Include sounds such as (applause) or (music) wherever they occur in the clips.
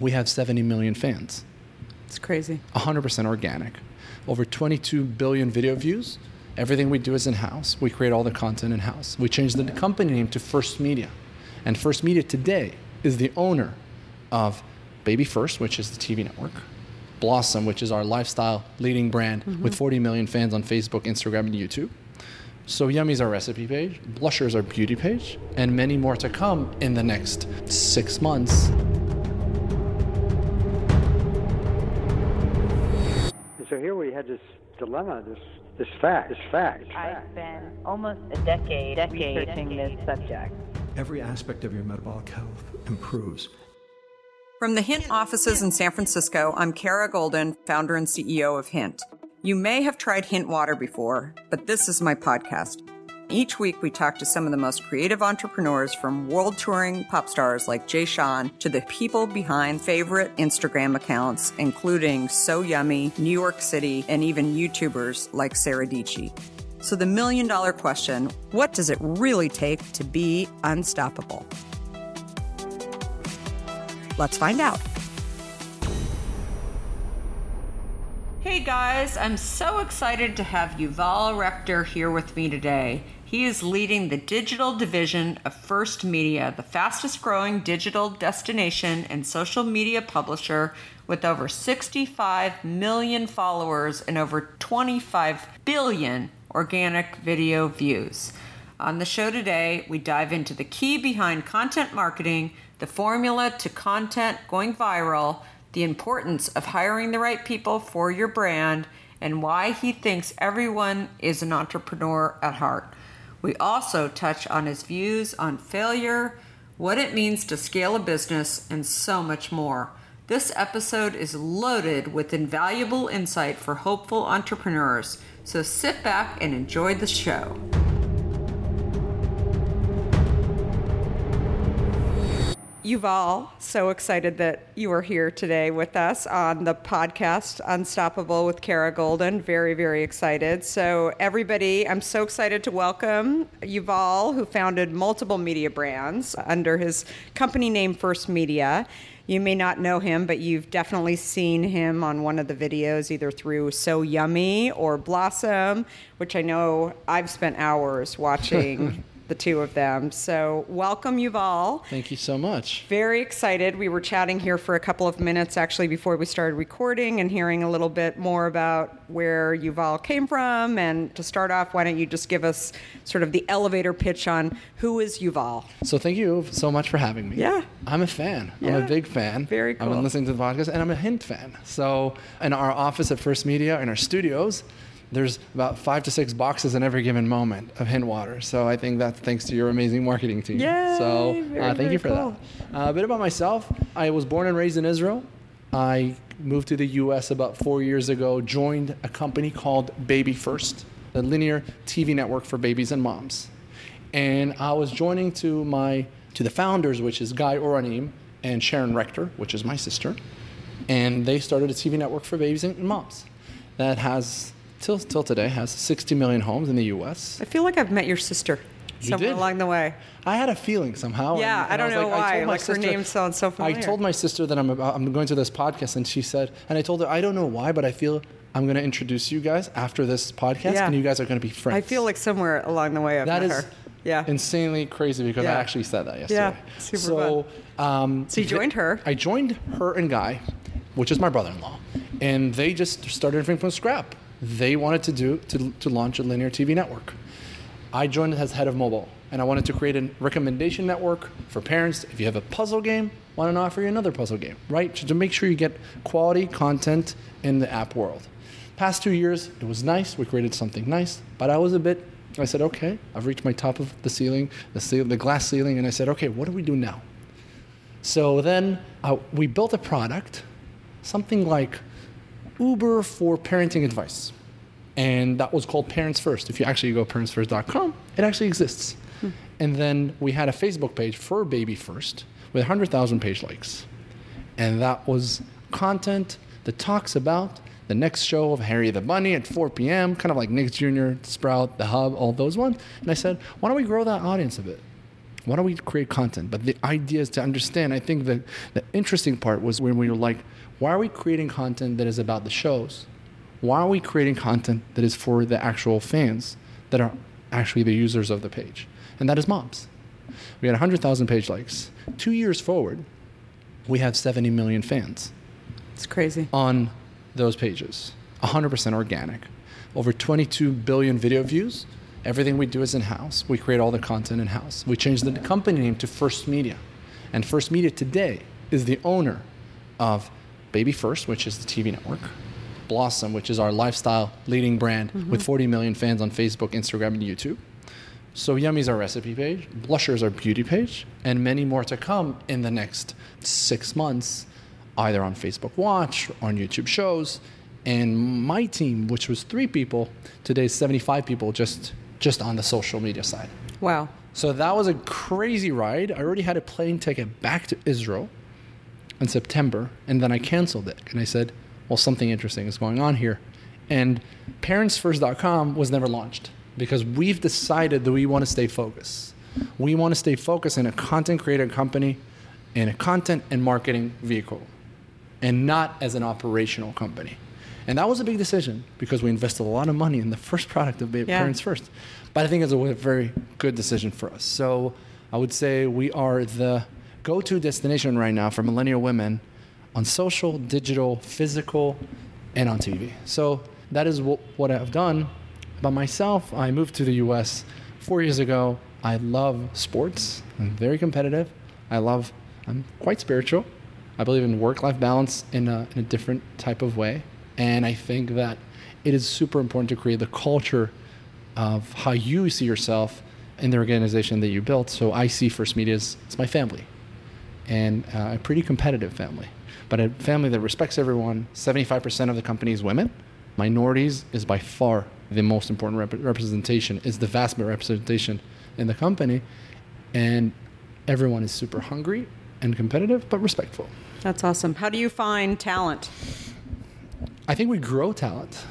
We have 70 million fans, It's crazy. 100% organic, over 22 billion video views. Everything we do is in house. We create all the content in house. We changed the company name to First Media. And First Media today is the owner of Baby First, which is the TV network, Blossom, which is our lifestyle leading brand mm-hmm. with 40 million fans on Facebook, Instagram, and YouTube. So Yummy is our recipe page, Blusher is our beauty page, and many more to come in the next six months. So here we had this dilemma, this this fact, this fact. this I fact. spent almost a decade, researching this subject. Every aspect of your metabolic health improves. From the Hint offices in San Francisco, I'm Kara Goldin, founder and CEO of Hint. You may have tried Hint water before, but this is my podcast. Each week, we talk to some of the most creative entrepreneurs from world touring pop stars like Jay Sean to the people behind favorite Instagram accounts, including So Yummy, New York City, and even YouTubers like Sarah Dietschy. So, the million dollar question what does it really take to be unstoppable? Let's find out. Hey guys, I'm so excited to have Yuval Rechter here with me today. He is leading the digital division of First Media, the fastest growing digital destination and social media publisher with over 65 million followers and over 25 billion organic video views. On the show today, we dive into the key behind content marketing, the formula to content going viral, the importance of hiring the right people for your brand, and why he thinks everyone is an entrepreneur at heart. We also touch on his views on failure, what it means to scale a business, and so much more. This episode is loaded with invaluable insight for hopeful entrepreneurs, so sit back and enjoy the show. Yuval, so excited that you are here today with us on the podcast Unstoppable with Kara Goldin. Very, very excited. So, everybody, I'm so excited to welcome Yuval, who founded multiple media brands under his company name First Media. You may not know him, but you've definitely seen him on one of the videos, either through So Yummy or Blossom, which I know I've spent hours (laughs) watching the two of them. So, welcome, Yuval. Thank you so much. Very excited. We were chatting here for a couple of minutes actually before we started recording and hearing a little bit more about where Yuval came from. And to start off, why don't you just give us sort of the elevator pitch on who is Yuval? So thank you so much for having me. Yeah. I'm a fan. I'm Yeah. a big fan. Very cool. I've been listening to the podcast and I'm a Hint fan. So in our office at First Media, in our studios, there's about five to six boxes in every given moment of Hint water. So I think that's thanks to your amazing marketing team. Yay, so very, uh, thank you for cool. that. Uh, a bit about myself. I was born and raised in Israel. I moved to the US about four years ago, joined a company called Baby First, the linear TV network for babies and moms. And I was joining to my to the founders, which is Guy Oranim and Sharon Rechter, which is my sister. And they started a TV network for babies and moms that has till till today has 60 million homes in the US. I feel like I've met your sister You somewhere did? along the way. I had a feeling somehow. Yeah, I don't was know like- I why, told my like, her name sounds so familiar. I told my sister that I'm about, I'm going to this podcast, and she said, and I told her I don't know why, but I feel I'm going to introduce you guys after this podcast, Yeah. and you guys are going to be friends. I feel like somewhere along the way I've that met is her. Yeah. insanely crazy because I actually said that yesterday. Yeah, super so, Um, So you joined her. I joined her and Guy, which is my brother-in-law, and they just started everything from scrap. They wanted to do to, to launch a linear TV network. I joined as head of mobile, and I wanted to create a recommendation network for parents. If you have a puzzle game, why not offer you another puzzle game, right? To make sure you get quality content in the app world. Past two years, it was nice. We created something nice, but I was a bit. I said, okay, I've reached my top of the ceiling, the, ceil- the glass ceiling, and I said, okay, what do we do now? So then uh, we built a product, something like Uber for parenting advice. And that was called Parents First. If you actually go parentsfirst.com, it actually exists. Hmm. And then we had a Facebook page for Baby First with 100,000 page likes. And that was content that talks about the next show of Harry the Bunny at 4 p.m., kind of like Nick Jr., Sprout, The Hub, all those ones. And I said, why don't we grow that audience a bit? Why don't we create content? But the idea is to understand. I think the, the interesting part was when we were like, why are we creating content that is about the shows? Why are we creating content that is for the actual fans that are actually the users of the page? And that is moms. We had 100,000 page likes. Two years forward, we have 70 million fans It's crazy. on those pages. 100% organic. Over 22 billion video views. Everything we do is in house. We create all the content in house. We changed the company name to First Media. And First Media today is the owner of Baby First, which is the TV network, Blossom, which is our lifestyle leading brand mm-hmm. with 40 million fans on Facebook, Instagram, and YouTube. So Yummy's our recipe page, Blusher is our beauty page, and many more to come in the next six months, either on Facebook Watch, or on YouTube shows, and my team, which was three people, today is 75 people just just on the social media side. Wow. So that was a crazy ride. I already had a plane ticket back to Israel in September, and then I canceled it. And I said, well, something interesting is going on here. And parentsfirst.com was never launched because we've decided that we want to stay focused. We want to stay focused in a content creator company, in a content and marketing vehicle, and not as an operational company. And that was a big decision because we invested a lot of money in the first product of Yeah. Parents First. But I think it's a very good decision for us. So I would say we are the go to destination right now for millennial women on social, digital, physical, and on TV. So that is what, what I've done. By myself, I moved to the US four years ago. I love sports. I'm very competitive. I love, I'm quite spiritual. I believe in work life balance in a, in a different type of way. And I think that it is super important to create the culture of how you see yourself in the organization that you built. So I see First Media as it's my family and uh, a pretty competitive family, but a family that respects everyone. 75% of the company is women. Minorities is by far the most important rep- representation, is the vast representation in the company. And everyone is super hungry and competitive, but respectful. That's awesome. How do you find talent? I think we grow talent.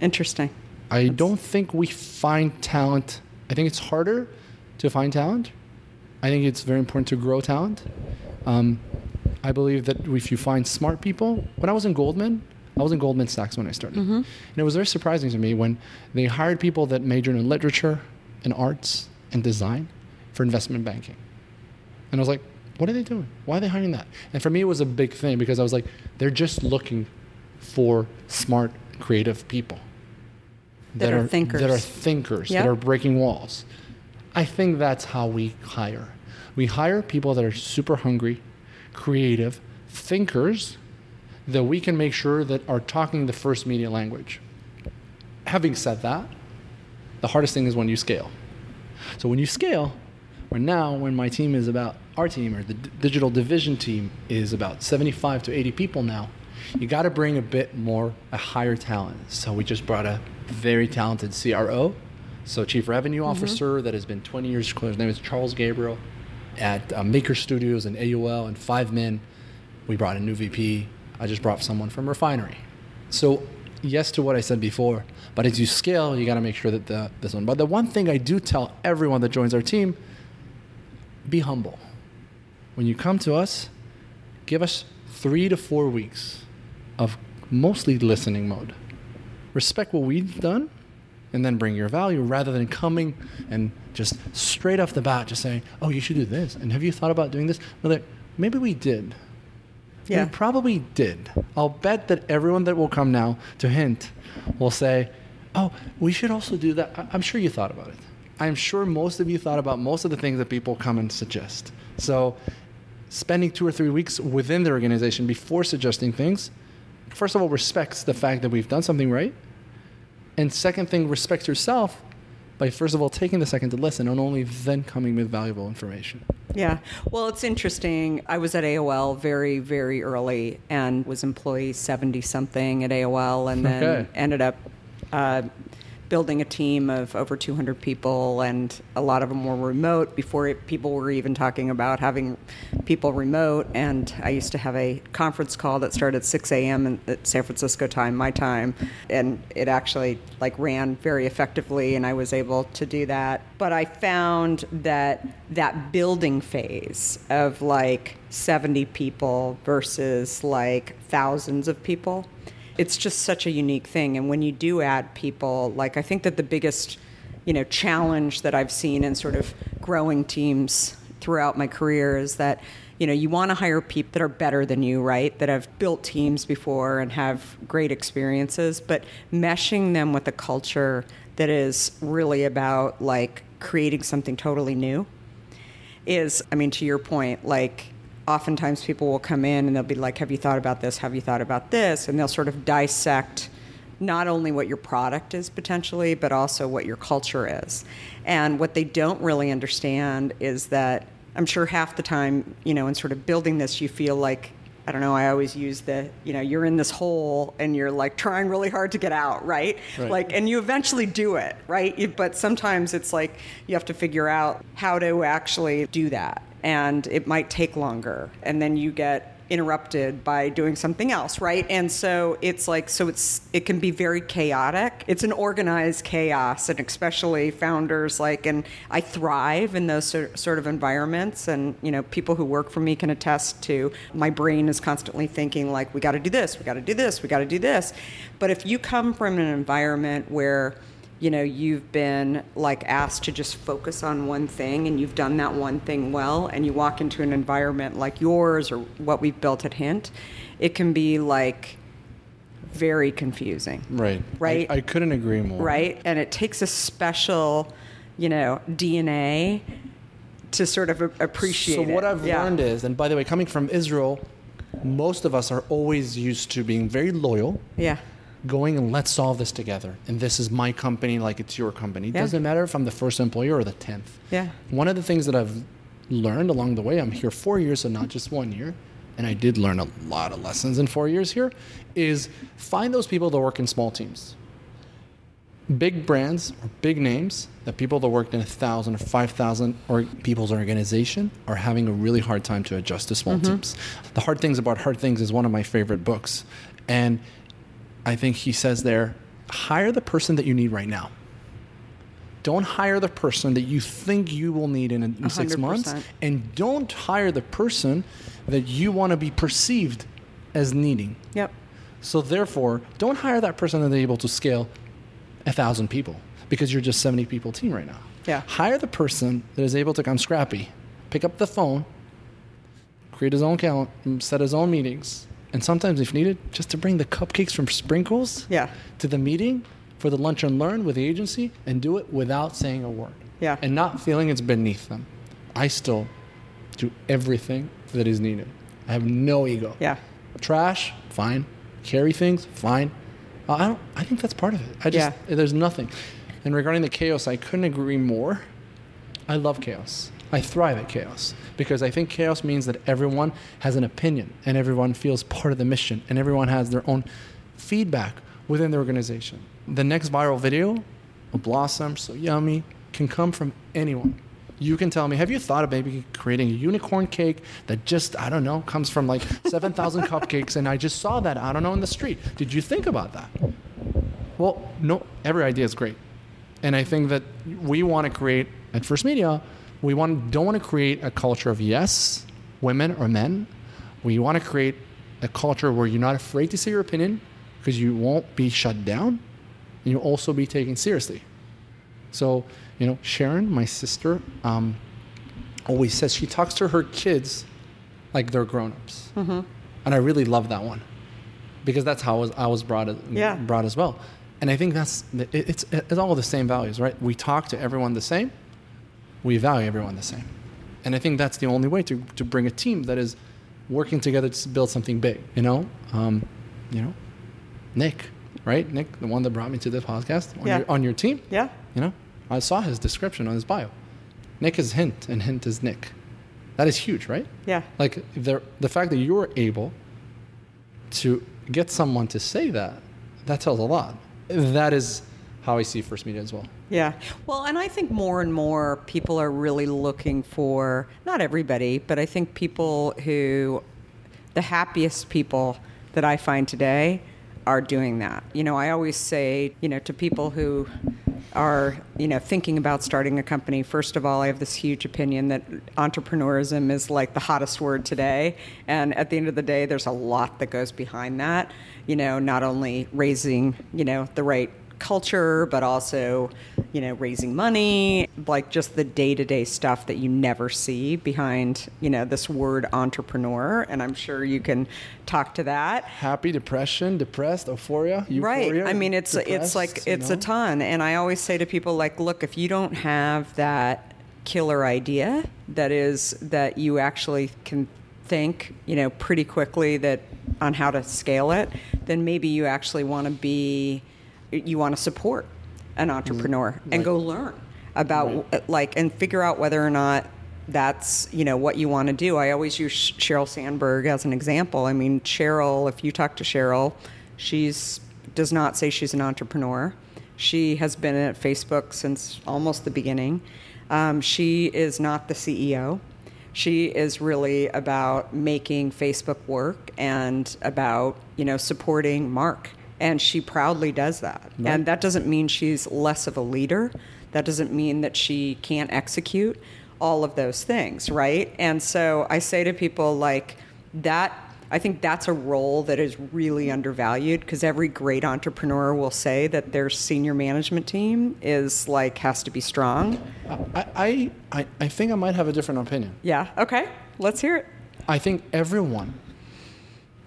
Interesting. I don't think we find talent. I think it's harder to find talent. I think it's very important to grow talent. Um, I believe that if you find smart people, when I was in Goldman, I was in Goldman Sachs when I started, and it was very surprising to me when they hired people that majored in literature, and arts, and design for investment banking. And I was like, what are they doing? Why are they hiring that? And for me, it was a big thing because I was like, they're just looking for smart, creative people That are thinkers. that are thinkers, Yeah. that are breaking walls. I think that's how we hire. We hire people that are super hungry, creative, thinkers that we can make sure that are talking the first media language. Having said that, the hardest thing is when you scale. So when you scale, or now when my team is about our team or the d- digital division team is about 75 to 80 people now, you got to bring a bit more a higher talent. So we just brought a very talented CRO, so chief revenue officer that has been 20 years. His name is Charles Gabriel at uh, Maker Studios and AOL and 5min. We brought a new VP. I just brought someone from Refinery. So yes to what I said before, but as you scale, you got to make sure that the this one. But the one thing I do tell everyone that joins our team: be humble. When you come to us, give us three to four weeks of mostly listening mode. Respect what we've done, and then bring your value rather than coming and just straight off the bat just saying, "Oh, you should do this," and have you thought about doing this? No, like, maybe we did. Yeah. We probably did. I'll bet that everyone that will come now to Hint will say, Oh, we should also do that. I- I'm sure you thought about it. I'm sure most of you thought about most of the things that people come and suggest. So, spending two or three weeks within the organization before suggesting things, first of all, respects the fact that we've done something right. And second thing, respects yourself by first of all taking the second to listen and only then coming with valuable information. Yeah. Well, it's interesting. I was at AOL very, very early and was employee 70 something at AOL and then Okay. ended up uh, building a team of over 200 people, and a lot of them were remote before it, people were even talking about having people remote. And I used to have a conference call that started at 6 a.m. at San Francisco time, my time, and it actually like ran very effectively, and I was able to do that. But I found that that building phase of like 70 people versus like thousands of people it's just such a unique thing. And when you do add people like i think that the biggest you know challenge that i've seen in sort of growing teams throughout my career is that you know you want to hire people that are better than you right? That have built teams before and have great experiences. But meshing them with a culture that is really about like creating something totally new is i mean to your point like oftentimes people will come in and they'll be like have you thought about this have you thought about this and they'll sort of dissect not only what your product is potentially but also what your culture is and what they don't really understand is that i'm sure half the time you know in sort of building this you feel like I don't know. I always use the, you know, you're in this hole and you're like trying really hard to get out, right? Right. Like, and you eventually do it, right? But sometimes it's like you have to figure out how to actually do that. And it might take longer. And then you get interrupted by doing something else, right? And so it's like, so it's, it can be very chaotic. It's an organized chaos, and especially founders like, and I thrive in those sort of environments. And, you know, people who work for me can attest to my brain is constantly thinking, like, we got to do this, we got to do this, we got to do this. But if you come from an environment where, you know you've been like asked to just focus on one thing and you've done that one thing well and you walk into an environment like yours or what we've built at hint it can be like very confusing Right. Right. I, I couldn't agree more. right and it takes a special you know dna to sort of appreciate So what it. I've Yeah. learned is, and by the way, coming from Israel, most of us are always used to being very loyal, yeah going and let's solve this together. And this is my company, like it's your company. It Yeah. doesn't matter if I'm the first employer or the tenth. Yeah. One of the things that I've learned along the way, I'm here four years, so not just one year, and I did learn a lot of lessons in four years here, is find those people that work in small teams. Big brands or big names the people that worked in a thousand or five thousand or people's organization are having a really hard time to adjust to small mm-hmm. teams. The hard things about hard things is one of my favorite books, and I think he says there, hire the person that you need right now. Don't hire the person that you think you will need in, in six months, and don't hire the person that you want to be perceived as needing. yep So therefore, don't hire that person that is able to scale a thousand people because you're just 70 people team right now. Yeah. Hire the person that is able to come scrappy, pick up the phone, create his own calendar, set his own meetings, and sometimes if needed, just to bring the cupcakes from Sprinkles Yeah. to the meeting for the lunch and learn with the agency and do it without saying a word. Yeah. And not feeling it's beneath them. I still do everything that is needed. I have no ego yeah trash, fine. Carry things, fine. Uh, I don't. I think that's part of it. I just there's nothing. And regarding the chaos, I couldn't agree more. I love chaos. I thrive at chaos because I think chaos means that everyone has an opinion and everyone feels part of the mission and everyone has their own feedback within the organization. The next viral video, a blossom, so yummy, can come from anyone. You can tell me, have you thought of maybe creating a unicorn cake that just, I don't know, comes from like (laughs) 7,000 cupcakes and I just saw that, I don't know, in the street. Did you think about that? Well, no, every idea is great. And I think that we want to create at First Media, we want don't want to create a culture of yes, women or men. We want to create a culture where you're not afraid to say your opinion because you won't be shut down and you'll also be taken seriously. So, you know, Sharon, my sister, um, always says she talks to her kids like they're grown-ups, mm-hmm. and I really love that one because that's how I was, I was brought as, Yeah. brought as well. And I think that's it, it's it's all the same values, right? We talk to everyone the same, we value everyone the same, and I think that's the only way to to bring a team that is working together to build something big. You know, um, you know, Nick, right? Nick, the one that brought me to this podcast on, Yeah. your, on your team. yeah You know, I saw his description on his bio. Nick is Hint, and Hint is Nick. That is huge, right? Yeah. Like the the fact that you're able to get someone to say that, that tells a lot. That is how I see First Media as well. Yeah. Well, and I think more and more people are really looking for, not everybody, but I think people who, the happiest people that I find today are doing that. You know, I always say, you know, to people who are, you know, thinking about starting a company, first of all, I have this huge opinion that entrepreneurism is like the hottest word today. And at the end of the day, there's a lot that goes behind that. You know, not only raising, you know, the right culture, but also, you know, raising money, like just the day to day stuff that you never see behind, you know, this word entrepreneur. And I'm sure you can talk to that. Happy, depression, depressed, euphoria, euphoria Right. I mean, it's it's like you it's know? a ton. And I always say to people, like, look, if you don't have that killer idea that is that you actually can think, you know, pretty quickly that on how to scale it, then maybe you actually want to be you want to support an entrepreneur and go learn about like and figure out whether or not that's you know what you want to do. I always use Sheryl Sandberg as an example. I mean, Sheryl, if you talk to Sheryl, she's does not say she's an entrepreneur. She has been at Facebook since almost the beginning. Um, she is not the CEO. She is really about making Facebook work and about you know supporting Mark, and she proudly does that. And that doesn't mean she's less of a leader. That doesn't mean that she can't execute all of those things, right? And so I say to people like that I think that's a role that is really undervalued because every great entrepreneur will say that their senior management team is like has to be strong. I, I, I, I think I might have a different opinion. Yeah. Okay. Let's hear it. I think everyone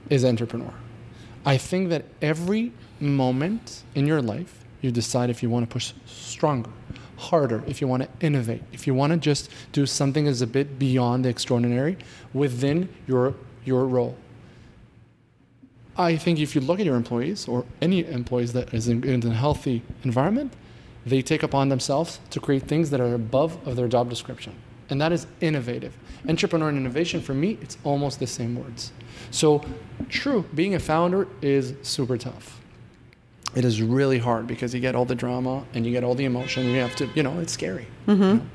is entrepreneur. I think that every moment in your life, you decide if you want to push stronger, harder, if you want to innovate, if you want to just do something that's a bit beyond the extraordinary within your your role. I think if you look at your employees or any employees that is in, in a healthy environment, they take upon themselves to create things that are above of their job description. And that is innovative. Entrepreneur and innovation, for me, it's almost the same words. So, true, being a founder is super tough. It is really hard because you get all the drama and you get all the emotion. You have to, you know, it's scary. Mm-hmm. you know?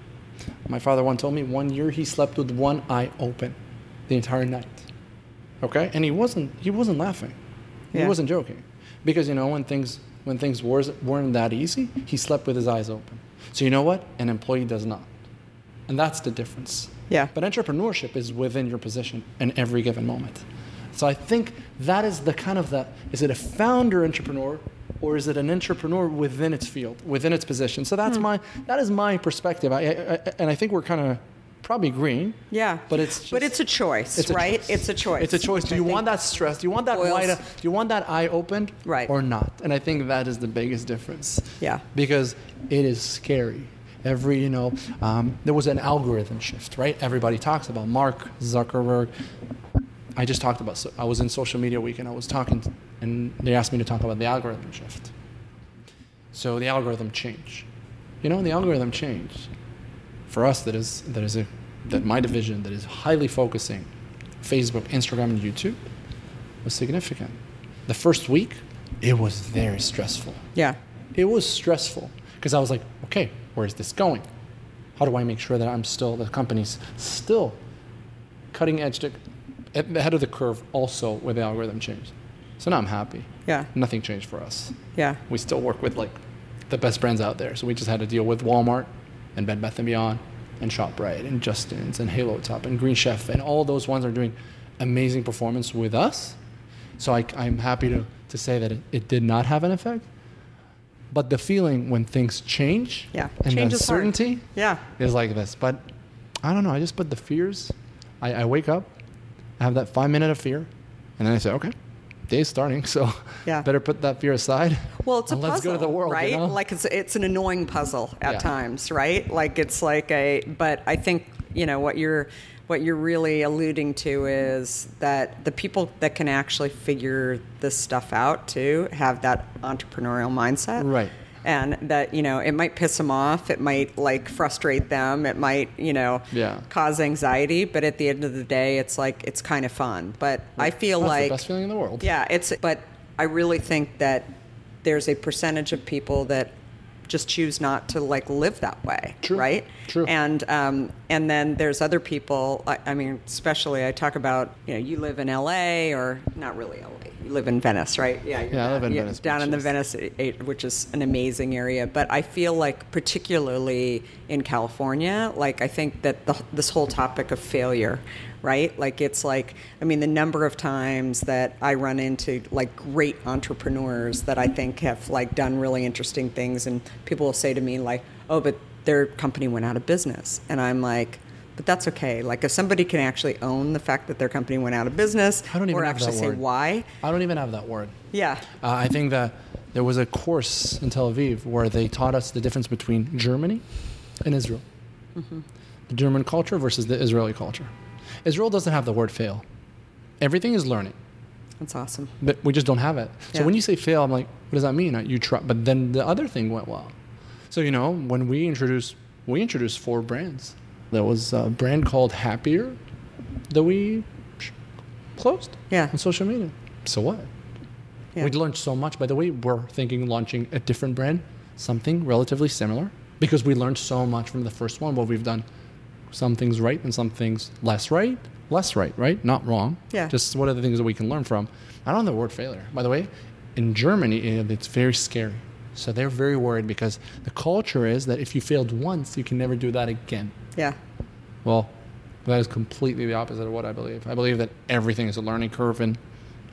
My father once told me one year he slept with one eye open the entire night. Okay, and he wasn't he wasn't laughing. He wasn't joking, because you know when things when things was, weren't that easy, he slept with his eyes open. So you know what? An employee does not, and that's the difference. Yeah. But entrepreneurship is within your position in every given moment. So I think that is the kind of the is it a founder entrepreneur or is it an entrepreneur within its field, within its position? So that's hmm. my that is my perspective. I, I, I, and I think we're kind of probably agreeing. Yeah. But it's but it's a choice, it's a right? choice. It's a choice. It's a choice. Do you want that stress? Do you want that boils- wide? Do you want that eye opened? Right. Or not? And I think that is the biggest difference. Yeah. Because it is scary. Every you know, um, there was an algorithm shift, right? Everybody talks about Mark Zuckerberg. I just talked about. So I was in social media week and I was talking, and they asked me to talk about the algorithm shift. So the algorithm change. You know, the algorithm changed for us that is that is a that my division that is highly focusing Facebook, Instagram, and YouTube was significant. The first week, it was very stressful. Yeah. It was stressful because I was like, okay, where's this going? How do I make sure that I'm still the company's still cutting edge to at the head of the curve also with the algorithm change. So now I'm happy. Yeah. Nothing changed for us Yeah. we still work with like the best brands out there. So we just had to deal with Walmart and Bed Bath and Beyond and Shoprite and Justin's and Halo Top and Green Chef and all those ones are doing amazing performance with us. So I, I'm happy to, to say that it, it did not have an effect. But the feeling when things change Yeah. and Change the is uncertainty Yeah. is like this. But I don't know. I just put the fears. I, I wake up, I have that five minute of fear, and then I say, okay, day's starting, (laughs) so Yeah. better put that fear aside. Well, it's a puzzle, let's go to the world, you right? know? Like it's it's an annoying puzzle at Yeah. times, right? Like it's like a. But I think you know what you're what you're really alluding to is that the people that can actually figure this stuff out too have that entrepreneurial mindset, Right. and that you know it might piss them off it might like frustrate them it might you know Yeah. cause anxiety but at the end of the day it's like it's kind of fun but i feel like the best feeling in the world. yeah it's but i really think that there's a percentage of people that just choose not to like live that way True. right True. and um, and then there's other people I, I mean especially i talk about you know you live in la or not really la live in venice right? Yeah Yeah, I live in Venice down in the venice which is an amazing area. But i feel like particularly in california like i think that the, this whole topic of failure right? Like it's like i mean the number of times that i run into like great entrepreneurs that i think have like done really interesting things. And people will say to me like oh but their company went out of business. And i'm like but that's okay like if somebody can actually own the fact that their company went out of business I don't even or have actually that say word. why I don't even have that word. yeah Uh, I think that there was a course in Tel Aviv where they taught us the difference between Germany and Israel. Mm-hmm. The German culture versus the Israeli culture. Israel doesn't have the word fail. Everything is learning, that's awesome but we just don't have it. So Yeah. when you say fail, I'm like, what does that mean? You try, but then the other thing went well. So you know, when we introduce, we introduce four brands. There was a brand called Happier that we closed Yeah. on social media. So what? Yeah. We learned so much. By the way, we're thinking launching a different brand, something relatively similar, because we learned so much from the first one. What we've done, some things right and some things less right, less right, right? Not wrong. Yeah. Just what are the things that we can learn from? I don't know the word failure. By the way, in Germany, it's very scary. So they're very worried because the culture is that if you failed once, you can never do that again. yeah Well, that is completely the opposite of what I believe. I believe that everything is a learning curve, and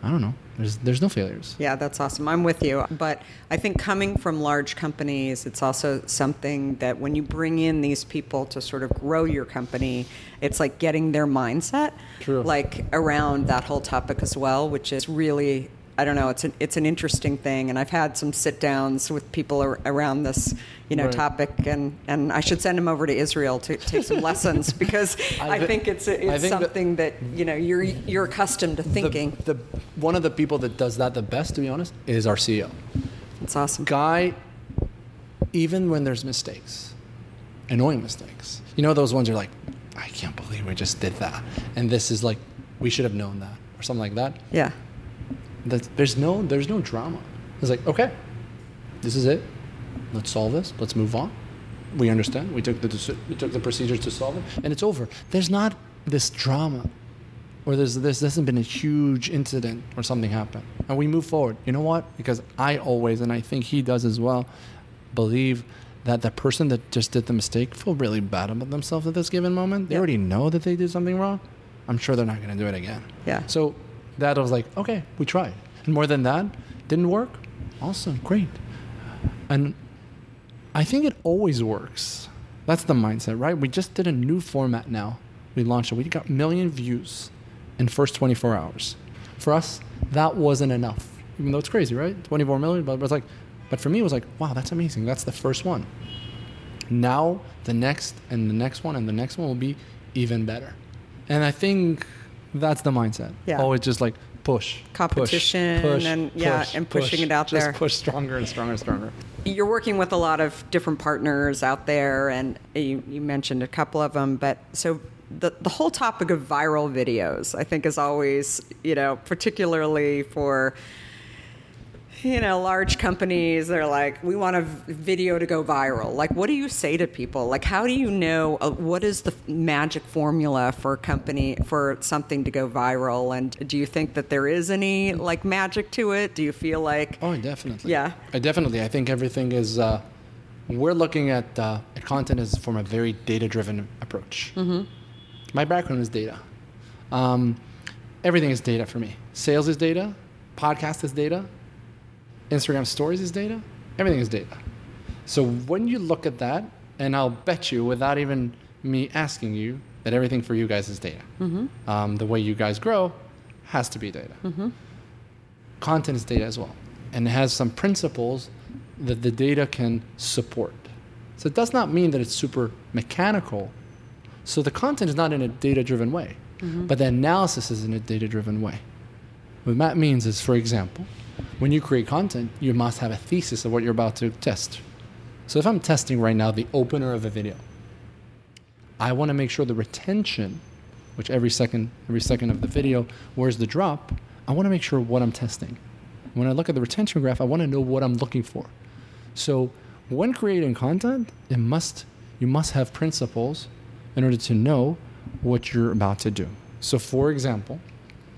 I don't know. There's there's no failures. Yeah, that's awesome. I'm with you. But I think coming from large companies, it's also something that when you bring in these people to sort of grow your company, it's like getting their mindset True. like around that whole topic as well, which is really I don't know, it's an it's an interesting thing and I've had some sit downs with people ar- around this, you know, Right. topic and and I should send them over to Israel to take some lessons (laughs) because I, I think it's it's think something that, you know, you're you're accustomed to thinking. The, one of the people that does that the best, to be honest, is our CEO. That's awesome. Guy, even when there's mistakes, annoying mistakes, you know those ones you're like, I can't believe we just did that, and this is like, we should have known that, or something like that. Yeah. That there's no there's no drama. It's like okay, this is it. Let's solve this. Let's move on. We understand. We took the we took the procedures to solve it, and it's over. There's not this drama, or there's this hasn't been a huge incident or something happened, and we move forward. You know what? Because I always, and I think he does as well, believe that the person that just did the mistake feel really bad about themselves at this given moment. They Yeah. already know that they did something wrong. I'm sure they're not going to do it again. Yeah. So that I was like, okay, we tried. And more than that, didn't work. Awesome, great. And I think it always works. That's the mindset, right? We just did a new format now. We launched it. We got million views in first 24 hours. For us, that wasn't enough. Even though it's crazy, right? 24 million, but it's like, but for me, it was like, wow, that's amazing. That's the first one. Now, the next and the next one and the next one will be even better. And I think that's the mindset. Yeah. Always just like push, push, Competition push, and- yeah, push, and pushing push. it out there. just push stronger and stronger and stronger. You're working with a lot of different partners out there, and you, you mentioned a couple of them. But so the the whole topic of viral videos, I think, is always you know particularly for you know large companies. They're like, we want a video to go viral. Like, what do you say to people? Like, how do you know uh, what is the magic formula for a company for something to go viral? And do you think that there is any like magic to it? Do you feel like Oh, definitely. Yeah. I definitely. I think everything is. Uh, we're looking at, uh, at content is from a very data-driven approach. Mm-hmm. My background is data. Um, everything is data for me. Sales is data. Podcast is data. Instagram stories is data. Everything is data. So when you look at that, and I'll bet you, without even me asking you, that everything for you guys is data. Mm-hmm. Um, the way you guys grow has to be data. Mm-hmm. Content is data as well. And it has some principles that the data can support. So it does not mean that it's super mechanical. So the content is not in a data driven way mm-hmm. but the analysis is in a data driven way. What that means is for example when you create content, you must have a thesis of what you're about to test. So if I'm testing right now the opener of a video, I want to make sure the retention, which every second every second of the video, where's the drop? I want to make sure what I'm testing. When I look at the retention graph, I want to know what I'm looking for. So when creating content, it must you must have principles in order to know what you're about to do. So for example,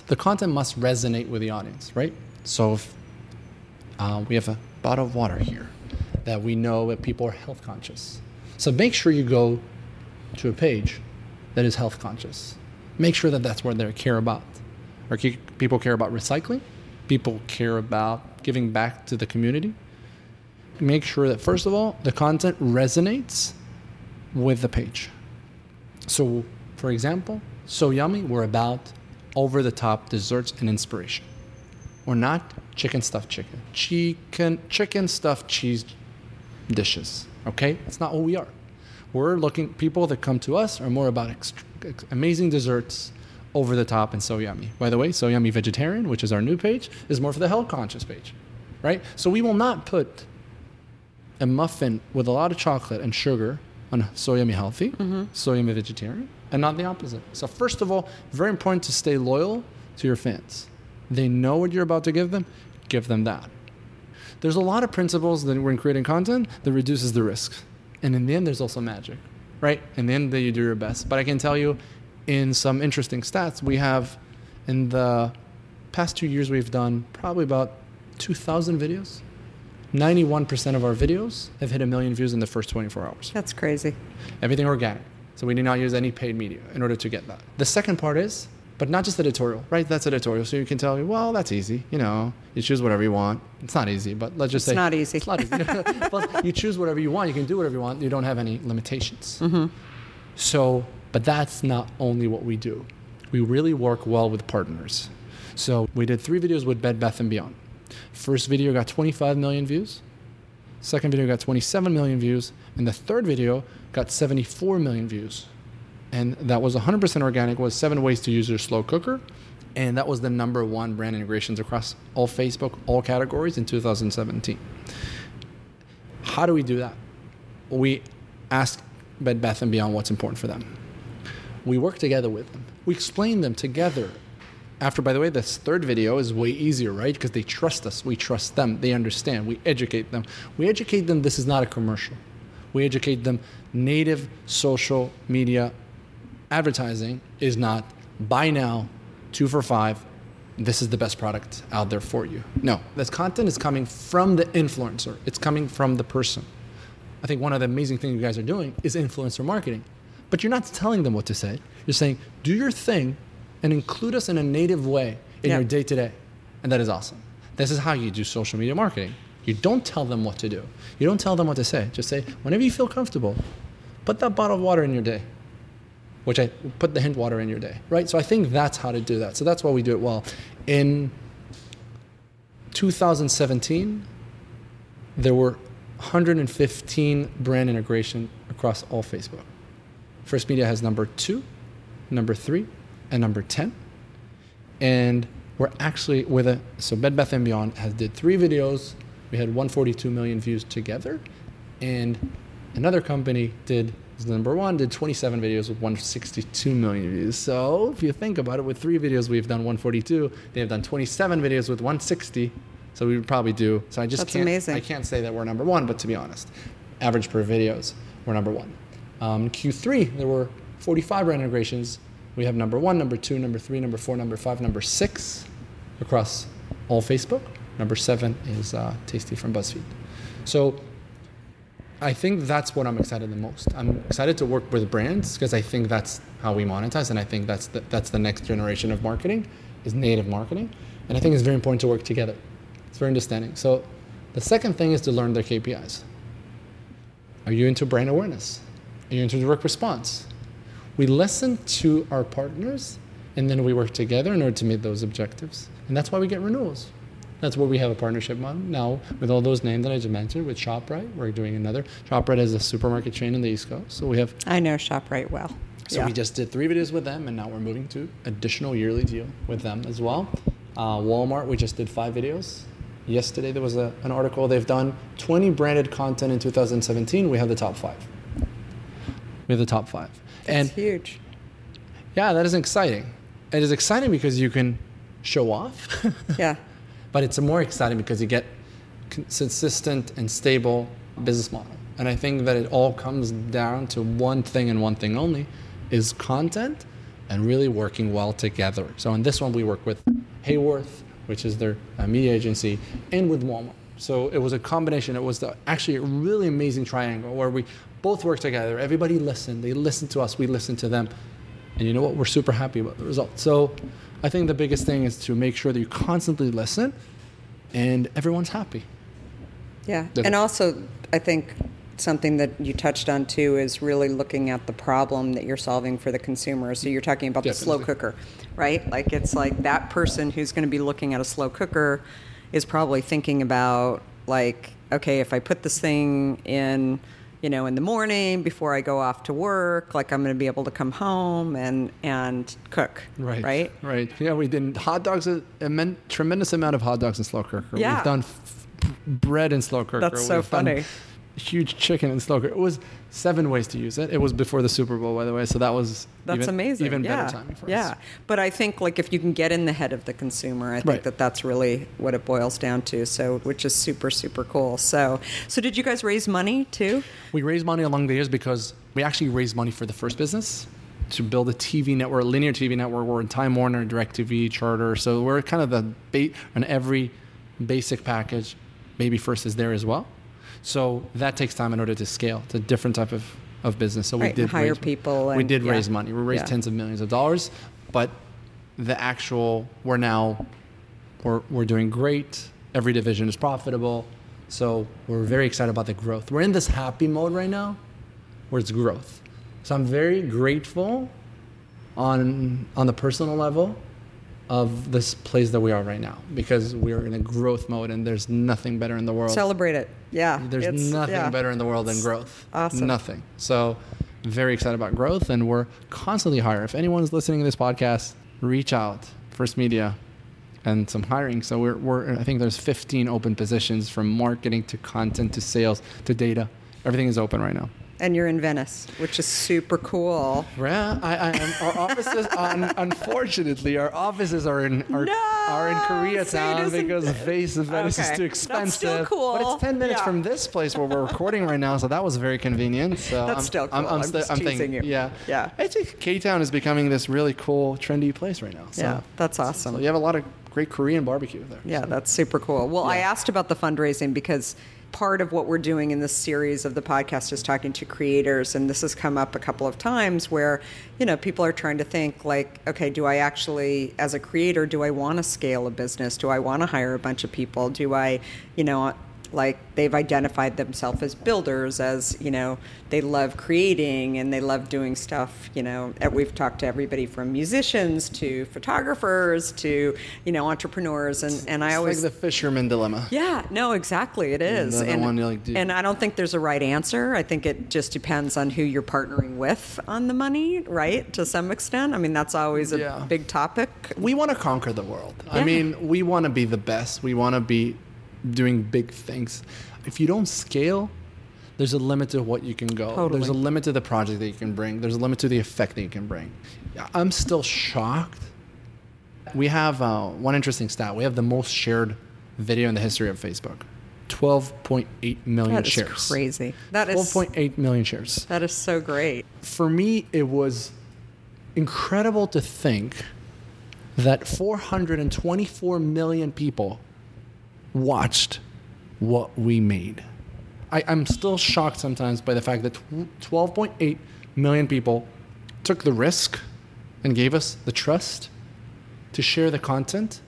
the content must resonate with the audience, right? So if uh, we have a bottle of water here that we know that people are health conscious. So make sure you go to a page that is health conscious. Make sure that that's what they care about. Or people care about recycling. People care about giving back to the community. Make sure that first of all the content resonates with the page. So, for example, So Yummy, we're about over the top desserts and inspiration. We're not chicken stuffed chicken. Chicken chicken stuffed cheese dishes. Okay? That's not what we are. We're looking people that come to us are more about ext- ex- amazing desserts over the top and so yummy. By the way, so yummy vegetarian, which is our new page, is more for the health conscious page. Right? So we will not put a muffin with a lot of chocolate and sugar on so yummy healthy, mm-hmm. so yummy vegetarian, and not the opposite. So first of all, very important to stay loyal to your fans. They know what you're about to give them, give them that. There's a lot of principles that when creating content that reduces the risk. And in the end, there's also magic, right? In the end, that you do your best. But I can tell you, in some interesting stats, we have in the past two years, we've done probably about 2,000 videos. 91% of our videos have hit a million views in the first 24 hours. That's crazy. Everything organic. So we did not use any paid media in order to get that. The second part is, but not just editorial, right? That's editorial. So you can tell me, well, that's easy. You know, you choose whatever you want. It's not easy, but let's just It's say not easy. It's not easy. (laughs) but you choose whatever you want. You can do whatever you want. You don't have any limitations. Mm-hmm. So, but that's not only what we do. We really work well with partners. So we did three videos with Bed Bath and Beyond. First video got 25 million views. Second video got 27 million views, and the third video got 74 million views. And that was 100% organic. Was seven ways to use your slow cooker, and that was the number one brand integrations across all Facebook, all categories in 2017. How do we do that? We ask Bed Bath and Beyond what's important for them. We work together with them. We explain them together. After, by the way, this third video is way easier, right? Because they trust us. We trust them. They understand. We educate them. We educate them this is not a commercial. We educate them native social media advertising is not buy now, two for five. This is the best product out there for you. No, this content is coming from the influencer. It's coming from the person. I think one of the amazing things you guys are doing is influencer marketing. But you're not telling them what to say. You're saying, do your thing and include us in a native way in Yeah. your day to day. And that is awesome. This is how you do social media marketing. You don't tell them what to do, you don't tell them what to say. Just say, whenever you feel comfortable, put that bottle of water in your day, which I put the hint water in your day, right? So I think that's how to do that. So that's why we do it well. In 2017, there were 115 brand integration across all Facebook. First Media has number two, number three, and number 10. And we're actually with a, so Bed Bath & Beyond has did three videos. We had 142 million views together. And another company did, is number one, did 27 videos with 162 million views. So if you think about it, with three videos, we've done 142. They have done 27 videos with 160. So we would probably do, so I just That's can't, amazing. I can't say that we're number one, but to be honest, average per videos, we're number one. Um, Q3, there were 45 brand integrations. We have number one, number two, number three, number four, number five, number six across all Facebook. Number seven is uh, Tasty from BuzzFeed. So I think that's what I'm excited the most. I'm excited to work with brands because I think that's how we monetize, and I think that's the, that's the next generation of marketing is native marketing, and I think it's very important to work together. It's very understanding. So the second thing is to learn their KPIs. Are you into brand awareness? Are you into direct response? We listen to our partners and then we work together in order to meet those objectives. And that's why we get renewals. That's what we have a partnership on now with all those names that I just mentioned with ShopRite. We're doing another. ShopRite is a supermarket chain in the East Coast. So we have I know ShopRite well. so we just did three videos with them, and now we're moving to additional yearly deal with them as well. Uh, Walmart, we just did five videos yesterday there was a, an article. They've done 20 branded content in 2017. We have the top five. We have the top five. That's huge. Yeah, that is exciting. It is exciting because you can show off. (laughs) Yeah. But it's more exciting because you get consistent and stable business model. And I think that it all comes down to one thing and one thing only is content and really working well together. So in this one we work with Haworth, which is their uh, media agency, and with Walmart. So it was a combination. It was the, actually a really amazing triangle where we both worked together. Everybody listened. They listened to us. We listened to them. And you know what? We're super happy about the result. So I think the biggest thing is to make sure that you constantly listen and everyone's happy. Yeah. And also, I think something that you touched on too is really looking at the problem that you're solving for the consumer. So you're talking about the slow cooker, right? Like it's like that person who's going to be looking at a slow cooker is probably thinking about like, okay, if I put this thing in, you know, in the morning before I go off to work, like I'm going to be able to come home and and cook, Right. Right. Right. Yeah, we did hot dogs, uh, a immen- tremendous amount of hot dogs in slow cooker. Yeah. We've done f- bread in slow cooker. That's so We've done funny. Huge chicken in slow cooker. It was seven ways to use it. It was before the Super Bowl, by the way. So that was That's even, amazing. Even yeah. better timing for yeah. us. But I think like if you can get in the head of the consumer, I think Right. that that's really what it boils down to. So, which is super super cool. So, so did you guys raise money too? We raised money along the years because we actually raised money for the first business to build a TV network, a linear TV network. We're in Time Warner, DirecTV, Charter. So we're kind of the bait on every basic package. Baby First is there as well. So that takes time in order to scale. It's a different type of, of business. So we Right, did hire raise, people we and- did yeah. raise money. We raised Yeah. tens of millions of dollars, but the actual we're now we're, we're doing great. Every division is profitable. So we're very excited about the growth. We're in this happy mode right now where it's growth. So I'm very grateful on on the personal level of this place that we are right now because we're in a growth mode and there's nothing better in the world. Celebrate it. Yeah. There's nothing yeah. better in the world than growth. awesome. Nothing. So very excited about growth and we're constantly hiring. If anyone's listening to this podcast, reach out. First Media and some hiring. So we're, we're I think there's 15 open positions from marketing to content to sales to data. Everything is open right now. And you're in Venice, which is super cool. Yeah, I, I am. Our offices, un, (laughs) unfortunately, our offices are in are, No, are in see, it Koreatown isn't- because Venice, Venice Okay, is too expensive. that's still cool. But it's ten minutes Yeah. from this place where we're recording right now, so that was very convenient. So That's I'm, still I'm, cool. I'm sti- I'm teasing thinking, you. yeah, Yeah. I think K Town is becoming this really cool, trendy place right now. So, Yeah, that's awesome. So you have a lot of great Korean barbecue there. Yeah, that's super cool. Well, I asked about the fundraising because part of what we're doing in this series of the podcast is talking to creators and this has come up a couple of times where, you know, people are trying to think like, okay, do I actually as a creator do I want to scale a business? Do I want to hire a bunch of people? Do I, you know, like they've identified themselves as builders as you know they love creating and they love doing stuff you know we've talked to everybody from musicians to photographers to you know entrepreneurs and and i always like the fisherman dilemma. yeah, no, exactly. It is. and, one like and I don't think there's a right answer. I think it just depends on who you're partnering with on the money, right? To some extent. I mean, that's always a Yeah. big topic. we want to conquer the world. I mean, we want to be the best. We want to be doing big things. If you don't scale, there's a limit to what you can go. Totally. There's a limit to the project that you can bring. There's a limit to the effect that you can bring. I'm still shocked. We have uh, one interesting stat. We have the most shared video in the history of Facebook. 12.8 million That is shares. crazy. That is 12.8 million shares that is so great. for me, it was incredible to think that 424 million people watched what we made. I, I'm still shocked sometimes by the fact that 12.8 million people took the risk and gave us the trust to share the content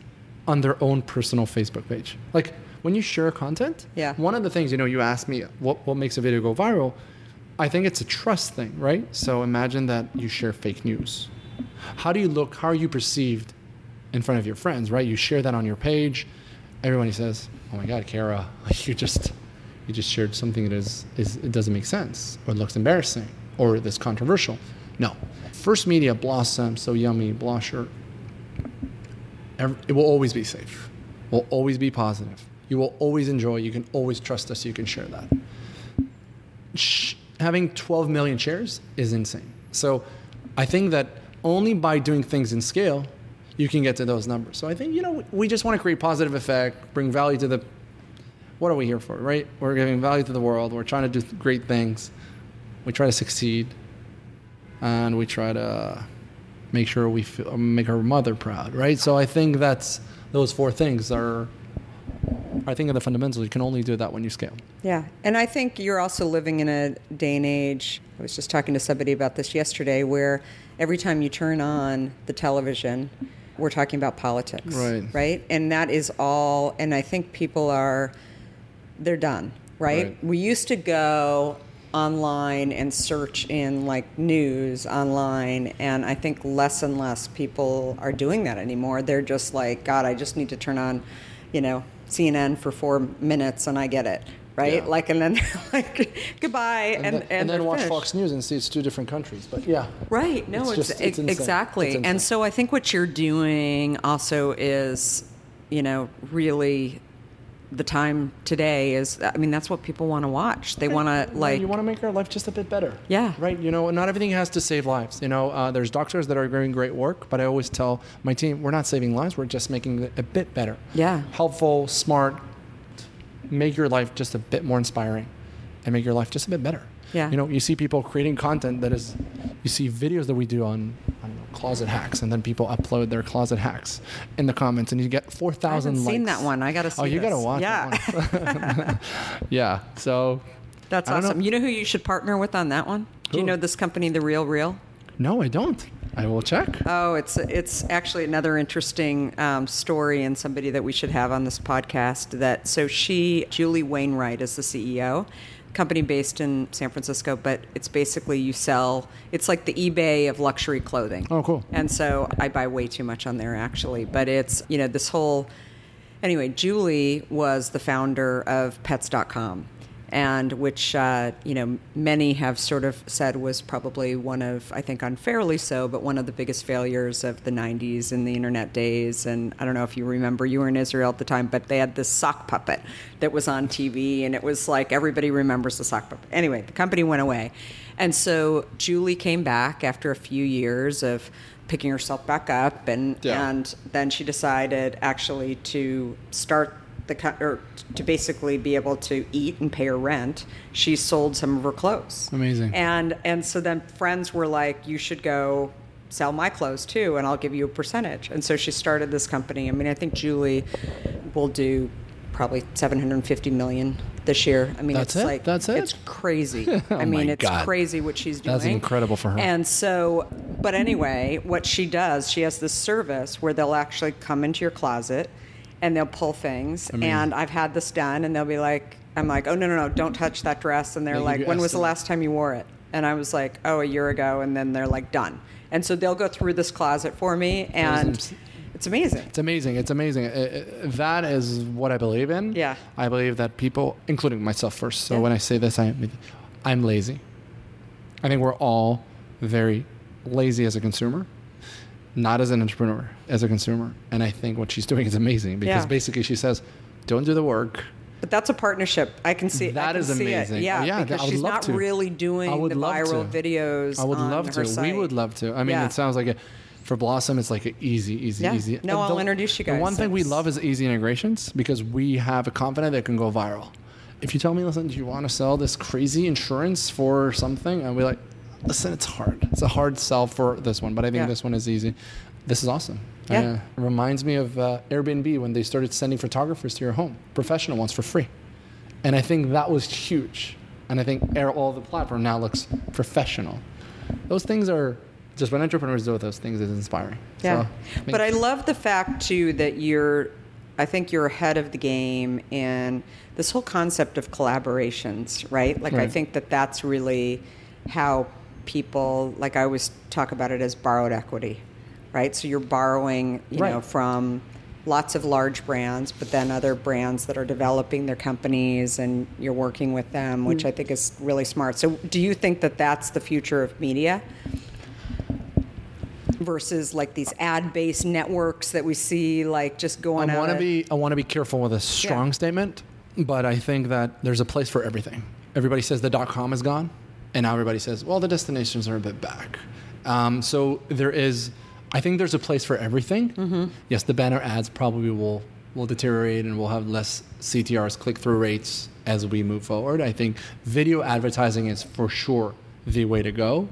on their own personal Facebook page. Like when you share content, Yeah. one of the things, you know, you asked me what, what makes a video go viral. I think it's a trust thing, right? So imagine that you share fake news. How do you look? How are you perceived in front of your friends, right? You share that on your page. Everybody says, "Oh my God, Kara, (laughs) you just you just shared something that is, is it doesn't make sense, or it looks embarrassing, or that's controversial." No, First Media, Blossom, So Yummy, Blusher, it will always be safe. Will always be positive. you will always enjoy. You can always trust us. You can share that. Having 12 million shares is insane. So I think that only by doing things in scale, you can get to those numbers. So I think, you know, we just want to create positive effect, bring value to the, what are we here for, right? We're giving value to the world. We're trying to do great things. We try to succeed and we try to make sure we feel, make our mother proud, right? So I think that's, those four things are, I think are the fundamentals. You can only do that when you scale. Yeah. And I think you're also living in a day and age. I was just talking to somebody about this yesterday where every time you turn on the television, we're talking about politics. Right. Right? And that is all and I think people are they're done, right? Right. We used to go online and search in like news online and I think less and less people are doing that anymore. They're just like, God, I just need to turn on, you know, CNN for four minutes and I get it. Right? Yeah. Like and then (laughs) like goodbye and, And, and, then, and then watch finished. Fox News and see it's two different countries. But yeah. Right. No, It's it's, just- it's exactly. It's and so I think what you're doing also is, you know, really the time today is I mean that's what people want to watch. They want to like you want to make our life just a bit better. Yeah. Right. You know, not everything has to save lives. You know, uh, there's doctors that are doing great work, but I always tell my team, we're not saving lives. We're just making it a bit better. Yeah. Helpful, smart. Make your life just a bit more inspiring, and make your life just a bit better. Yeah. You know, you see people creating content that is, you see videos that we do on, I don't know, closet hacks, and then people upload their closet hacks in the comments, and you get four thousand likes. seen that one. I got to see Oh, you this. gotta watch yeah. that one. (laughs) yeah. So. That's don't know. awesome. You know who you should partner with on that one? Do you know this company The Real Real? No, I don't. I will check. Oh, it's it's actually another interesting um, story and somebody that we should have on this podcast. That so she Julie Wainwright is the CEO, company based in San Francisco, but it's basically you sell. It's like the eBay of luxury clothing. Oh, cool. And so I buy way too much on there actually, but it's you know this whole. Anyway, Julie was the founder of Pets.com, and which uh, you know many have sort of said was probably one of I think unfairly so, but one of the biggest failures of the '90s and the internet days. And I don't know if you remember, you were in Israel at the time, but they had this sock puppet that was on TV, and it was like everybody remembers the sock puppet. Anyway, the company went away, and so Julie came back after a few years of picking herself back up and Yeah. and then she decided actually to start the or to basically be able to eat and pay her rent she sold some of her clothes Amazing. and and so then friends were like you should go sell my clothes too and i'll give you a percentage and so she started this company i mean i think julie will do probably 750 million this year i mean That's it's it? like That's it? it's crazy (laughs) oh i mean it's God. crazy what she's doing That's incredible for her. and so, but anyway, what she does, she has this service where they'll actually come into your closet and they'll pull things. Amazing. And I've had this done, and they'll be like, I'm like, oh, no, no, no, don't touch that dress. And they're They like, when was the last time you wore it? And I was like, oh, a year ago. And then they're like, done. And so they'll go through this closet for me, and it's amazing. It's amazing. It's amazing. Uh, uh, That is what I believe in. Yeah. I believe that people, including myself first. So Yeah. when I say this, I I'm lazy. I think we're all very lazy as a consumer, not as an entrepreneur, as a consumer. And I think what she's doing is amazing because Yeah. basically she says, don't do the work. But that's a partnership. I can see. That can is see it. amazing. Yeah, Oh, yeah, because she's not to. really doing I would the love viral to. videos. I would love to. We would love to. I mean, Yeah. it sounds like a, for Blossom, it's like a easy, easy, Yeah. easy. No, Uh, I'll introduce you The guys. one thing we love is easy integrations because we have a confident that can go viral. If you tell me, listen, do you want to sell this crazy insurance for something? And we're like, listen, it's hard. It's a hard sell for this one, but I think Yeah. this one is easy. This is awesome. Yeah. Uh, it reminds me of uh, Airbnb when they started sending photographers to your home, professional ones for free. And I think that was huge. And I think Air, all the platform now looks professional. Those things are just when entrepreneurs do those things is inspiring. Yeah. So, think- but I love the fact too that you're I think you're ahead of the game in this whole concept of collaborations, right? Like I think that that's really how people like I always talk about it as borrowed equity, right? So you're borrowing, you know, from lots of large brands, but then other brands that are developing their companies and you're working with them, which mm. I think is really smart. So do you think that that's the future of media? versus like these ad-based networks that we see like just going I want to be I want to be careful with a strong Yeah. statement, but I think that there's a place for everything. Everybody says the dot com is gone, and now everybody says, well, the destinations are a bit back. Um, so there is, I think there's a place for everything. Mm-hmm. Yes, the banner ads probably will will deteriorate, and we'll have less CTRs, click through rates as we move forward. I think video advertising is for sure the way to go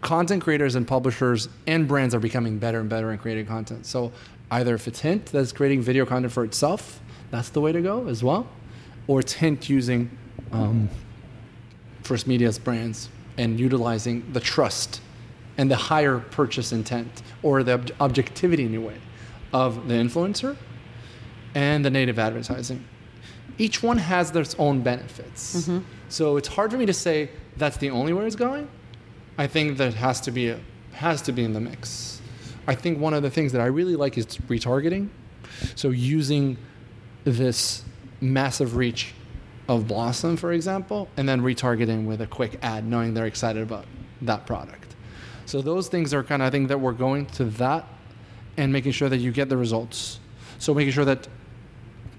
content creators and publishers and brands are becoming better and better in creating content. So either if it's Hint that's creating video content for itself, that's the way to go as well, or it's Hint using um, First Media's brands and utilizing the trust and the higher purchase intent or the ob- objectivity in a way of the influencer and the native advertising. Each one has their own benefits. Mm-hmm. So it's hard for me to say that's the only way it's going. I think that has to be a, has to be in the mix. I think one of the things that I really like is retargeting. So using this massive reach of Blossom, for example, and then retargeting with a quick ad, knowing they're excited about that product. So those things are kind of I think that we're going to that and making sure that you get the results. So making sure that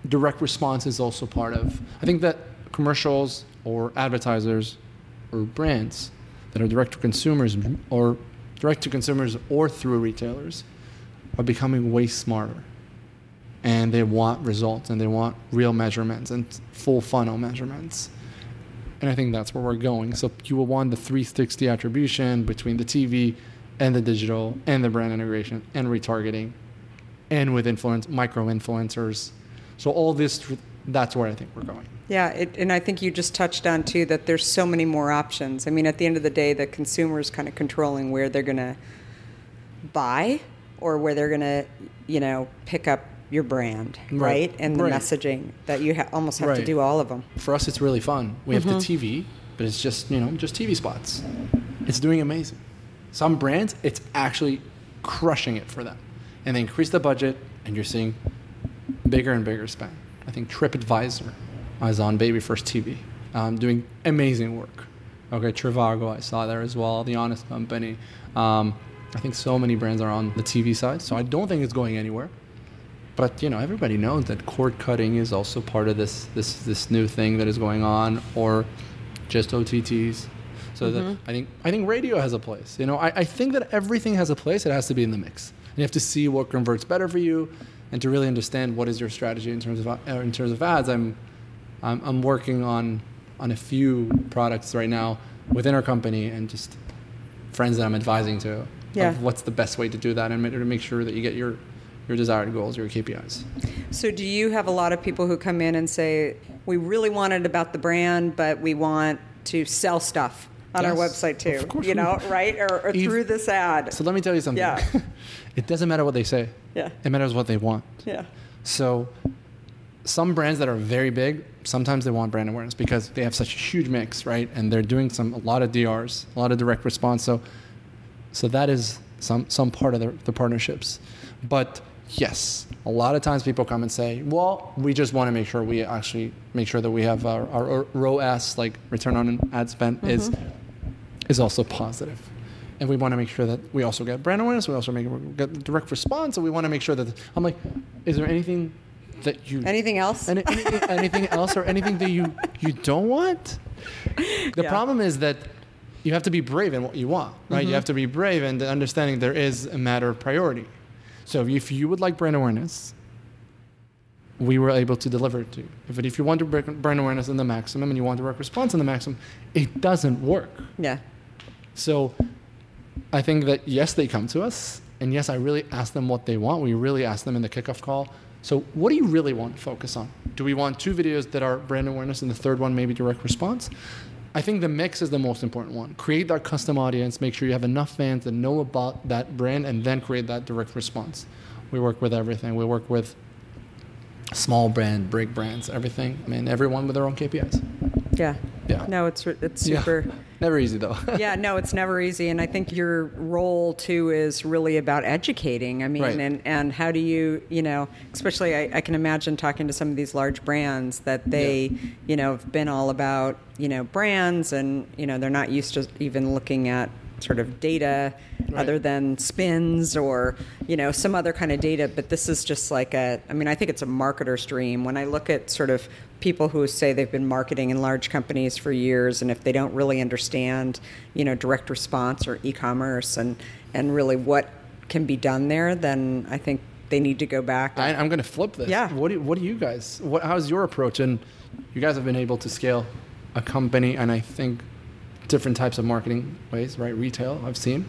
direct response is also part of. I think that commercials or advertisers or brands that are direct to consumers or direct to consumers or through retailers are becoming way smarter. And they want results and they want real measurements and full funnel measurements. And I think that's where we're going. So you will want the 360 attribution between the TV and the digital and the brand integration and retargeting and with influence micro influencers. So all this that's where I think we're going. Yeah, it, and I think you just touched on too that there's so many more options. I mean, at the end of the day, the consumer is kind of controlling where they're going to buy or where they're going to, you know, pick up your brand, right? Right, And the right. messaging that you ha- almost have to do all of them. For us it's really fun. We have the TV, but it's just, you know, just TV spots. It's doing amazing. Some brands it's actually crushing it for them. And they increase the budget and you're seeing bigger and bigger spend. I think TripAdvisor is on Baby First TV, um, doing amazing work. Okay, Trivago, I saw there as well. The Honest Company. Um, I think so many brands are on the TV side, so I don't think it's going anywhere. But you know, everybody knows that cord cutting is also part of this this this new thing that is going on, or just OTTs. So that I think I think radio has a place. You know, I, I think that everything has a place. It has to be in the mix. And you have to see what converts better for you, and to really understand what is your strategy in terms of uh, in terms of ads. I'm I'm, I'm working on on a few products right now within our company, and just friends that I'm advising to Yeah. of what's the best way to do that, and to make sure that you get your your desired goals, your KPIs. So, do you have a lot of people who come in and say, "We really want it about the brand, but we want to sell stuff on our website too"? You know, right? Or, or through this ad? So let me tell you something. Yeah. (laughs) it doesn't matter what they say. Yeah. It matters what they want. yeah. So some brands that are very big, sometimes they want brand awareness because they have such a huge mix, right? And they're doing some a lot of DRs, a lot of direct response. So so that is some some part of the, the partnerships. But yes, a lot of times people come and say, well, we just want to make sure we actually make sure that we have our, our ROAS, like return on ad spend, mm-hmm. is is also positive. And we want to make sure that we also get brand awareness. We also make get direct response. And we want to make sure that I'm like, is there anything that you (laughs) Anything else? any, anything, anything else or anything that you you don't want? The Yeah. problem is that you have to be brave in what you want, right? You mm-hmm. have to be brave and understanding there is a matter of priority. So if you would like brand awareness, we were able to deliver it to you. But if you want to bring brand awareness in the maximum and you want direct response in the maximum, it doesn't work. yeah. So I think that yes, they come to us, and yes, I really ask them what they want. We really ask them in the kickoff call. So what do you really want to focus on? Do we want two videos that are brand awareness, and the third one maybe direct response? I think the mix is the most important one. Create that custom audience. Make sure you have enough fans that know about that brand, and then create that direct response. We work with everything. We work with small brand, big brands, everything. I mean, everyone with their own KPIs. Yeah. Yeah. No, it's it's Yeah. super. (laughs) Never easy though. (laughs) yeah, no, it's never easy, and I think your role too is really about educating. I mean, Right. and and how do you, you know, especially I, I can imagine talking to some of these large brands that they, you know, have been all about, you know, brands, and you know, they're not used to even looking at sort of data other than spins or you know some other kind of data but this is just like a i mean i think it's a marketer's dream when i look at sort of people who say they've been marketing in large companies for years and if they don't really understand you know direct response or e-commerce and and really what can be done there then i think they need to go back I, I'm going to flip this. Yeah. What do, what do you guys? What, how's your approach? And you guys have been able to scale a company, and I think different types of marketing ways, right? Retail, I've seen,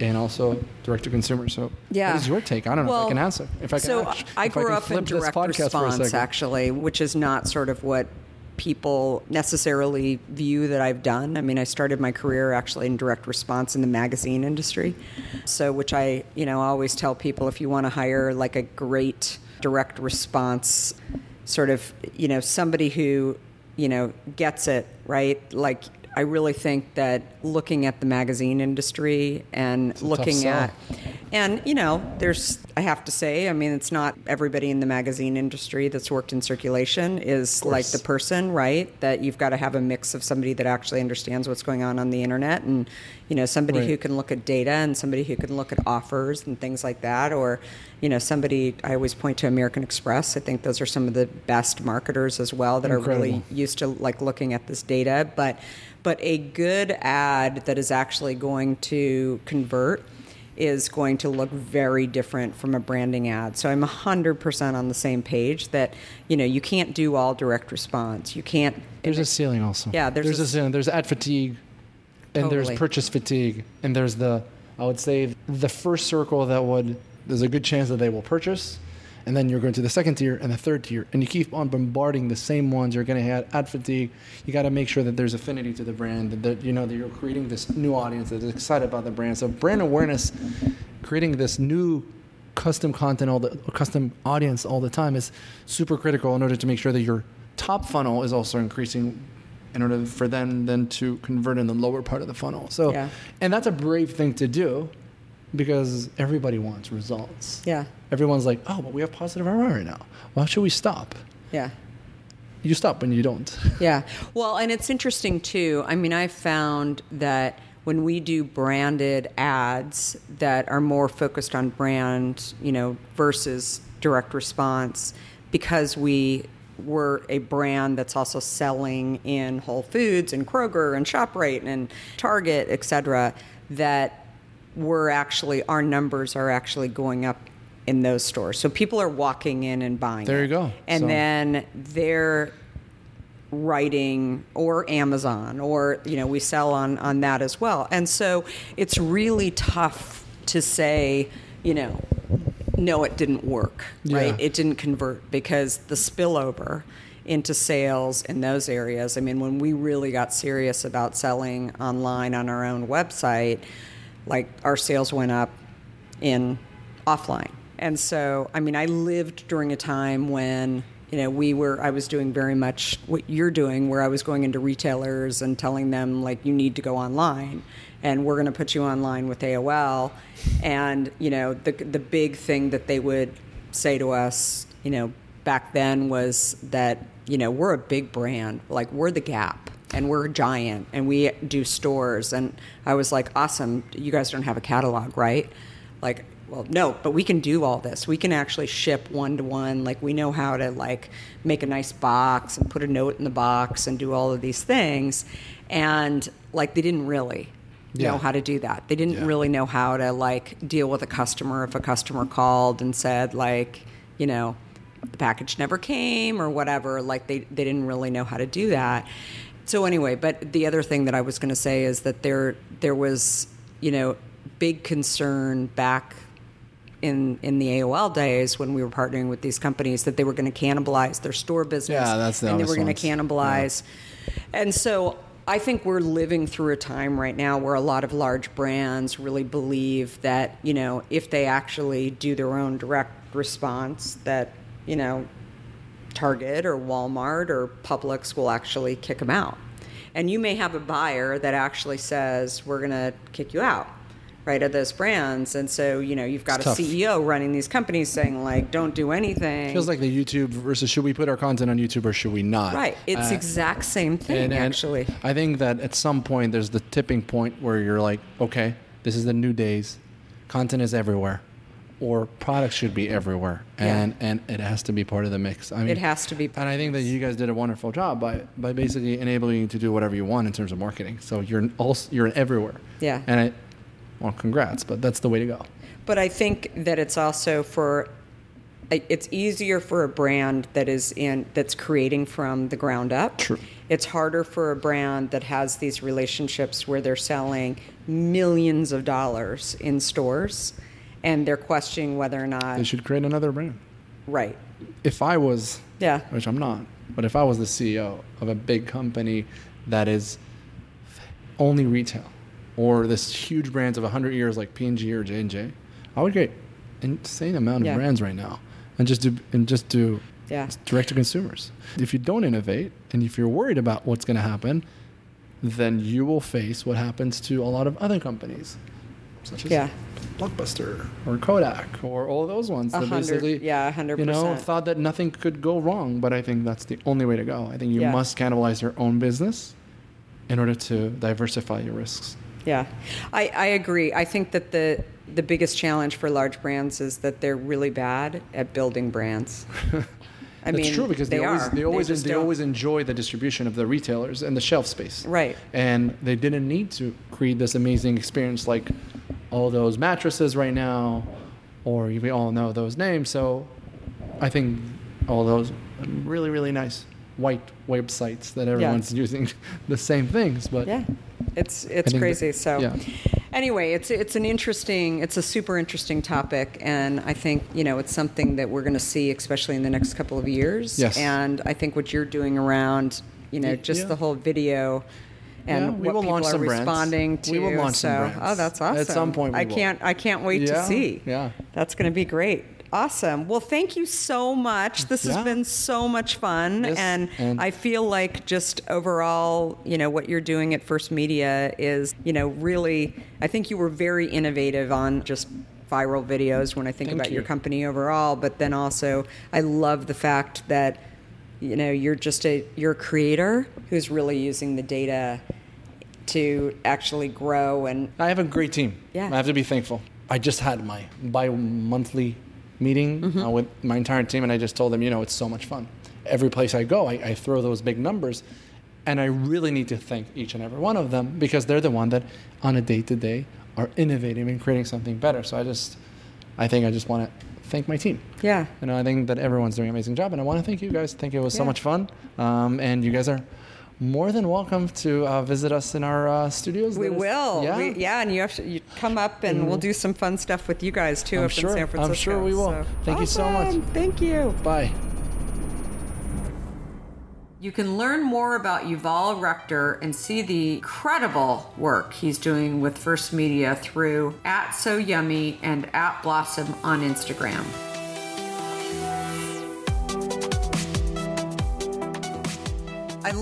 and also direct to consumer. So, Yeah. what is your take? I don't know if I can answer. If I can, so ask- I grew can up in direct podcast for a response, actually, which is not sort of what people necessarily view that I've done. I mean, I started my career actually in direct response in the magazine industry. So, which I, you know, always tell people if you want to hire like a great direct response sort of, you know, somebody who, you know, gets it, right? Like I really think that looking at the magazine industry and looking at and you know, there's I have to say, I mean, it's not everybody in the magazine industry that's worked in circulation is like the person, right? That you've got to have a mix of somebody that actually understands what's going on on the internet and you know, somebody Right. who can look at data and somebody who can look at offers and things like that or you know, somebody I always point to American Express. I think those are some of the best marketers as well that are really used to like looking at this data, but but a good ad that is actually going to convert is going to look very different from a branding ad. So I'm 100% on the same page that you know, you can't do all direct response. You can't There's a (laughs) ceiling also. Yeah, there's there's a a, ceiling. There's ad fatigue, and Totally. there's purchase fatigue, and there's the I would say the first circle that would there's a good chance that they will purchase, and then you're going to the second tier and the third tier, and you keep on bombarding the same ones. You're going to have ad fatigue. You got to make sure that there's affinity to the brand, that- that you know that you're creating this new audience that is excited about the brand. So brand awareness, creating this new custom content all the custom audience all the time is super critical in order to make sure that your top funnel is also increasing in order for them then to convert in the lower part of the funnel. So Yeah. and that's a brave thing to do because everybody wants results. Yeah. Everyone's like, "Oh, but we have positive ROI right now. Why should we stop?" Yeah. You stop when you don't. (laughs) Yeah. Well, and it's interesting too. I mean, I've found that when we do branded ads that are more focused on brand, you know, versus direct response, because we were a brand that's also selling in Whole Foods and Kroger and ShopRite and Target, et cetera, that we're actually our numbers are actually going up in those stores. So people are walking in and buying. There you it. go. And So- then they're writing or Amazon or you know we sell on on that as well. And so it's really tough to say, you know, no it didn't work, right? It didn't convert because the spillover into sales in those areas. I mean, when we really got serious about selling online on our own website, like our sales went up in offline. And so, I mean, I lived during a time when, you know, we were, I was doing very much what you're doing, where I was going into retailers and telling them, like, you need to go online and we're going to put you online with AOL. And, you know, the, the big thing that they would say to us, you know, back then was that, you know, we're a big brand, like, we're the gap and we're a giant and we do stores. And I was like, awesome, you guys don't have a catalog, right? Like, well, no, but we can do all this. We can actually ship one to one. Like, we know how to like make a nice box and put a note in the box and do all of these things. And like, they didn't really know how to do that. They didn't Yeah. really know how to like deal with a customer if a customer called and said like, you know, the package never came or whatever. Like they, they didn't really know how to do that. So anyway, but the other thing that I was going to say is that there there was you know big concern back in in the AOL days when we were partnering with these companies that they were going to cannibalize their store business Yeah, that's the and they were going to cannibalize. And so I think we're living through a time right now where a lot of large brands really believe that, you know, if they actually do their own direct response that, you know, Target or Walmart or Publix will actually kick them out. And you may have a buyer that actually says, we're going to kick you out. Right, of those brands. And so, you know, you've got It's a tough. CEO running these companies saying, like, don't do anything. Feels like the YouTube versus should we put our content on YouTube or should we not? right. It's Uh, exact same thing, and, and actually. I think that at some point there's the tipping point where you're like, okay, this is the new days. Content is everywhere, or products should be everywhere, Yeah. and and it has to be part of the mix. I mean, It has to be And I think that you guys did a wonderful job by by basically enabling you to do whatever you want in terms of marketing. So you're also you're everywhere. Yeah. And I, well, congrats, but that's the way to go. But I think that it's also for it's easier for a brand that is in that's creating from the ground up. True. It's harder for a brand that has these relationships where they're selling millions of dollars in stores and they're questioning whether or not They should create another brand. right. If I was Yeah. which I'm not. But if I was the CEO of a big company that is only retail, or this huge brands of 100 years like P&G or J&J, I would get insane amount of Yeah. brands right now, and just do and just do Yeah. direct to consumers. If you don't innovate, and if you're worried about what's going to happen, then you will face what happens to a lot of other companies, such as Yeah. Blockbuster or Kodak or all those ones that basically, yeah, a hundred you know, thought that nothing could go wrong. But I think that's the only way to go. I think you Yeah. must cannibalize your own business in order to diversify your risks. Yeah, I, I agree. I think that the the biggest challenge for large brands is that they're really bad at building brands. (laughs) I That's mean, true because they, always are. they always just they always enjoy the distribution of the retailers and the shelf space. Right. And they didn't need to create this amazing experience like all those mattresses right now, or we all know those names. So I think all those are really really nice white websites that everyone's (laughs) using the same things, but Yeah, it's it's crazy. that- so, yeah. anyway, it's it's an interesting, it's a super interesting topic, and I think you know it's something that we're going to see, especially in the next couple of years. Yes. And I think what you're doing around, you know, just yeah. the whole video. And Yeah, we what will people launch are some brands. responding to. We will launch so, some brands. Oh, that's awesome! At some point we I will. can't. I can't wait Yeah, to see. yeah. that's going to be great. Awesome. Well, thank you so much. This has been so much fun, Yes, and, and- I feel like just overall, you know, what you're doing at First Media is, you know, really, I think you were very innovative on just viral videos when I think Thank about your company overall, but then also I love the fact that, you know, you're just a, you're a creator who's really using the data to actually grow and I have a great team. Yeah. I have to be thankful. I just had my bi-monthly meeting Mm-hmm. uh, with my entire team, and I just told them, you know, it's so much fun. Every place I go, I, I throw those big numbers, and I really need to thank each and every one of them because they're the one that, on a day-to-day, are innovating and creating something better. So I just, I think I just want to thank my team. yeah. You know, I think that everyone's doing an amazing job, and I want to thank you guys. I think it was so much fun, um, and you guys are more than welcome to uh, visit us in our uh, studios. We will. Yeah. We, yeah, and you have to you come up and we'll do some fun stuff with you guys too I'm up sure. in San Francisco. I'm sure we will. So- Thank you so much. Thank you. Bye. You can learn more about Yuval Rechter and see the incredible work he's doing with First Media through at So Yummy and at Blossom on Instagram.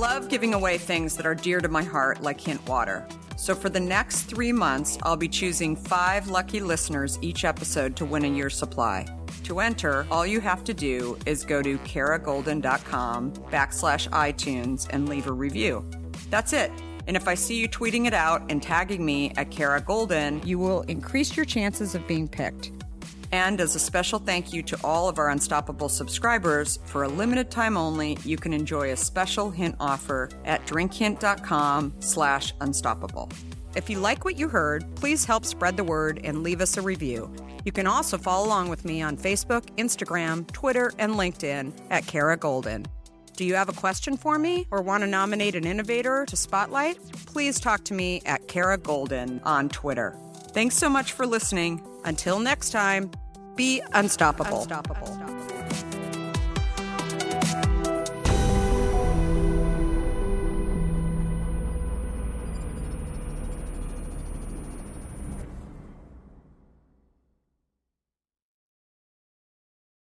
Love giving away things that are dear to my heart, like Hint Water. So for the next three months, I'll be choosing five lucky listeners each episode to win a year's supply. To enter, all you have to do is go to karagoldin.com backslash iTunes and leave a review. That's it. And if I see you tweeting it out and tagging me at Kara Goldin, you will increase your chances of being picked. And as a special thank you to all of our Unstoppable subscribers, for a limited time only, you can enjoy a special hint offer at drinkhint.com slash unstoppable. If you like what you heard, please help spread the word and leave us a review. You can also follow along with me on Facebook, Instagram, Twitter, and LinkedIn at Kara Goldin. Do you have a question for me or want to nominate an innovator to spotlight? Please talk to me at Kara Goldin on Twitter. Thanks so much for listening. Until next time, be unstoppable. unstoppable.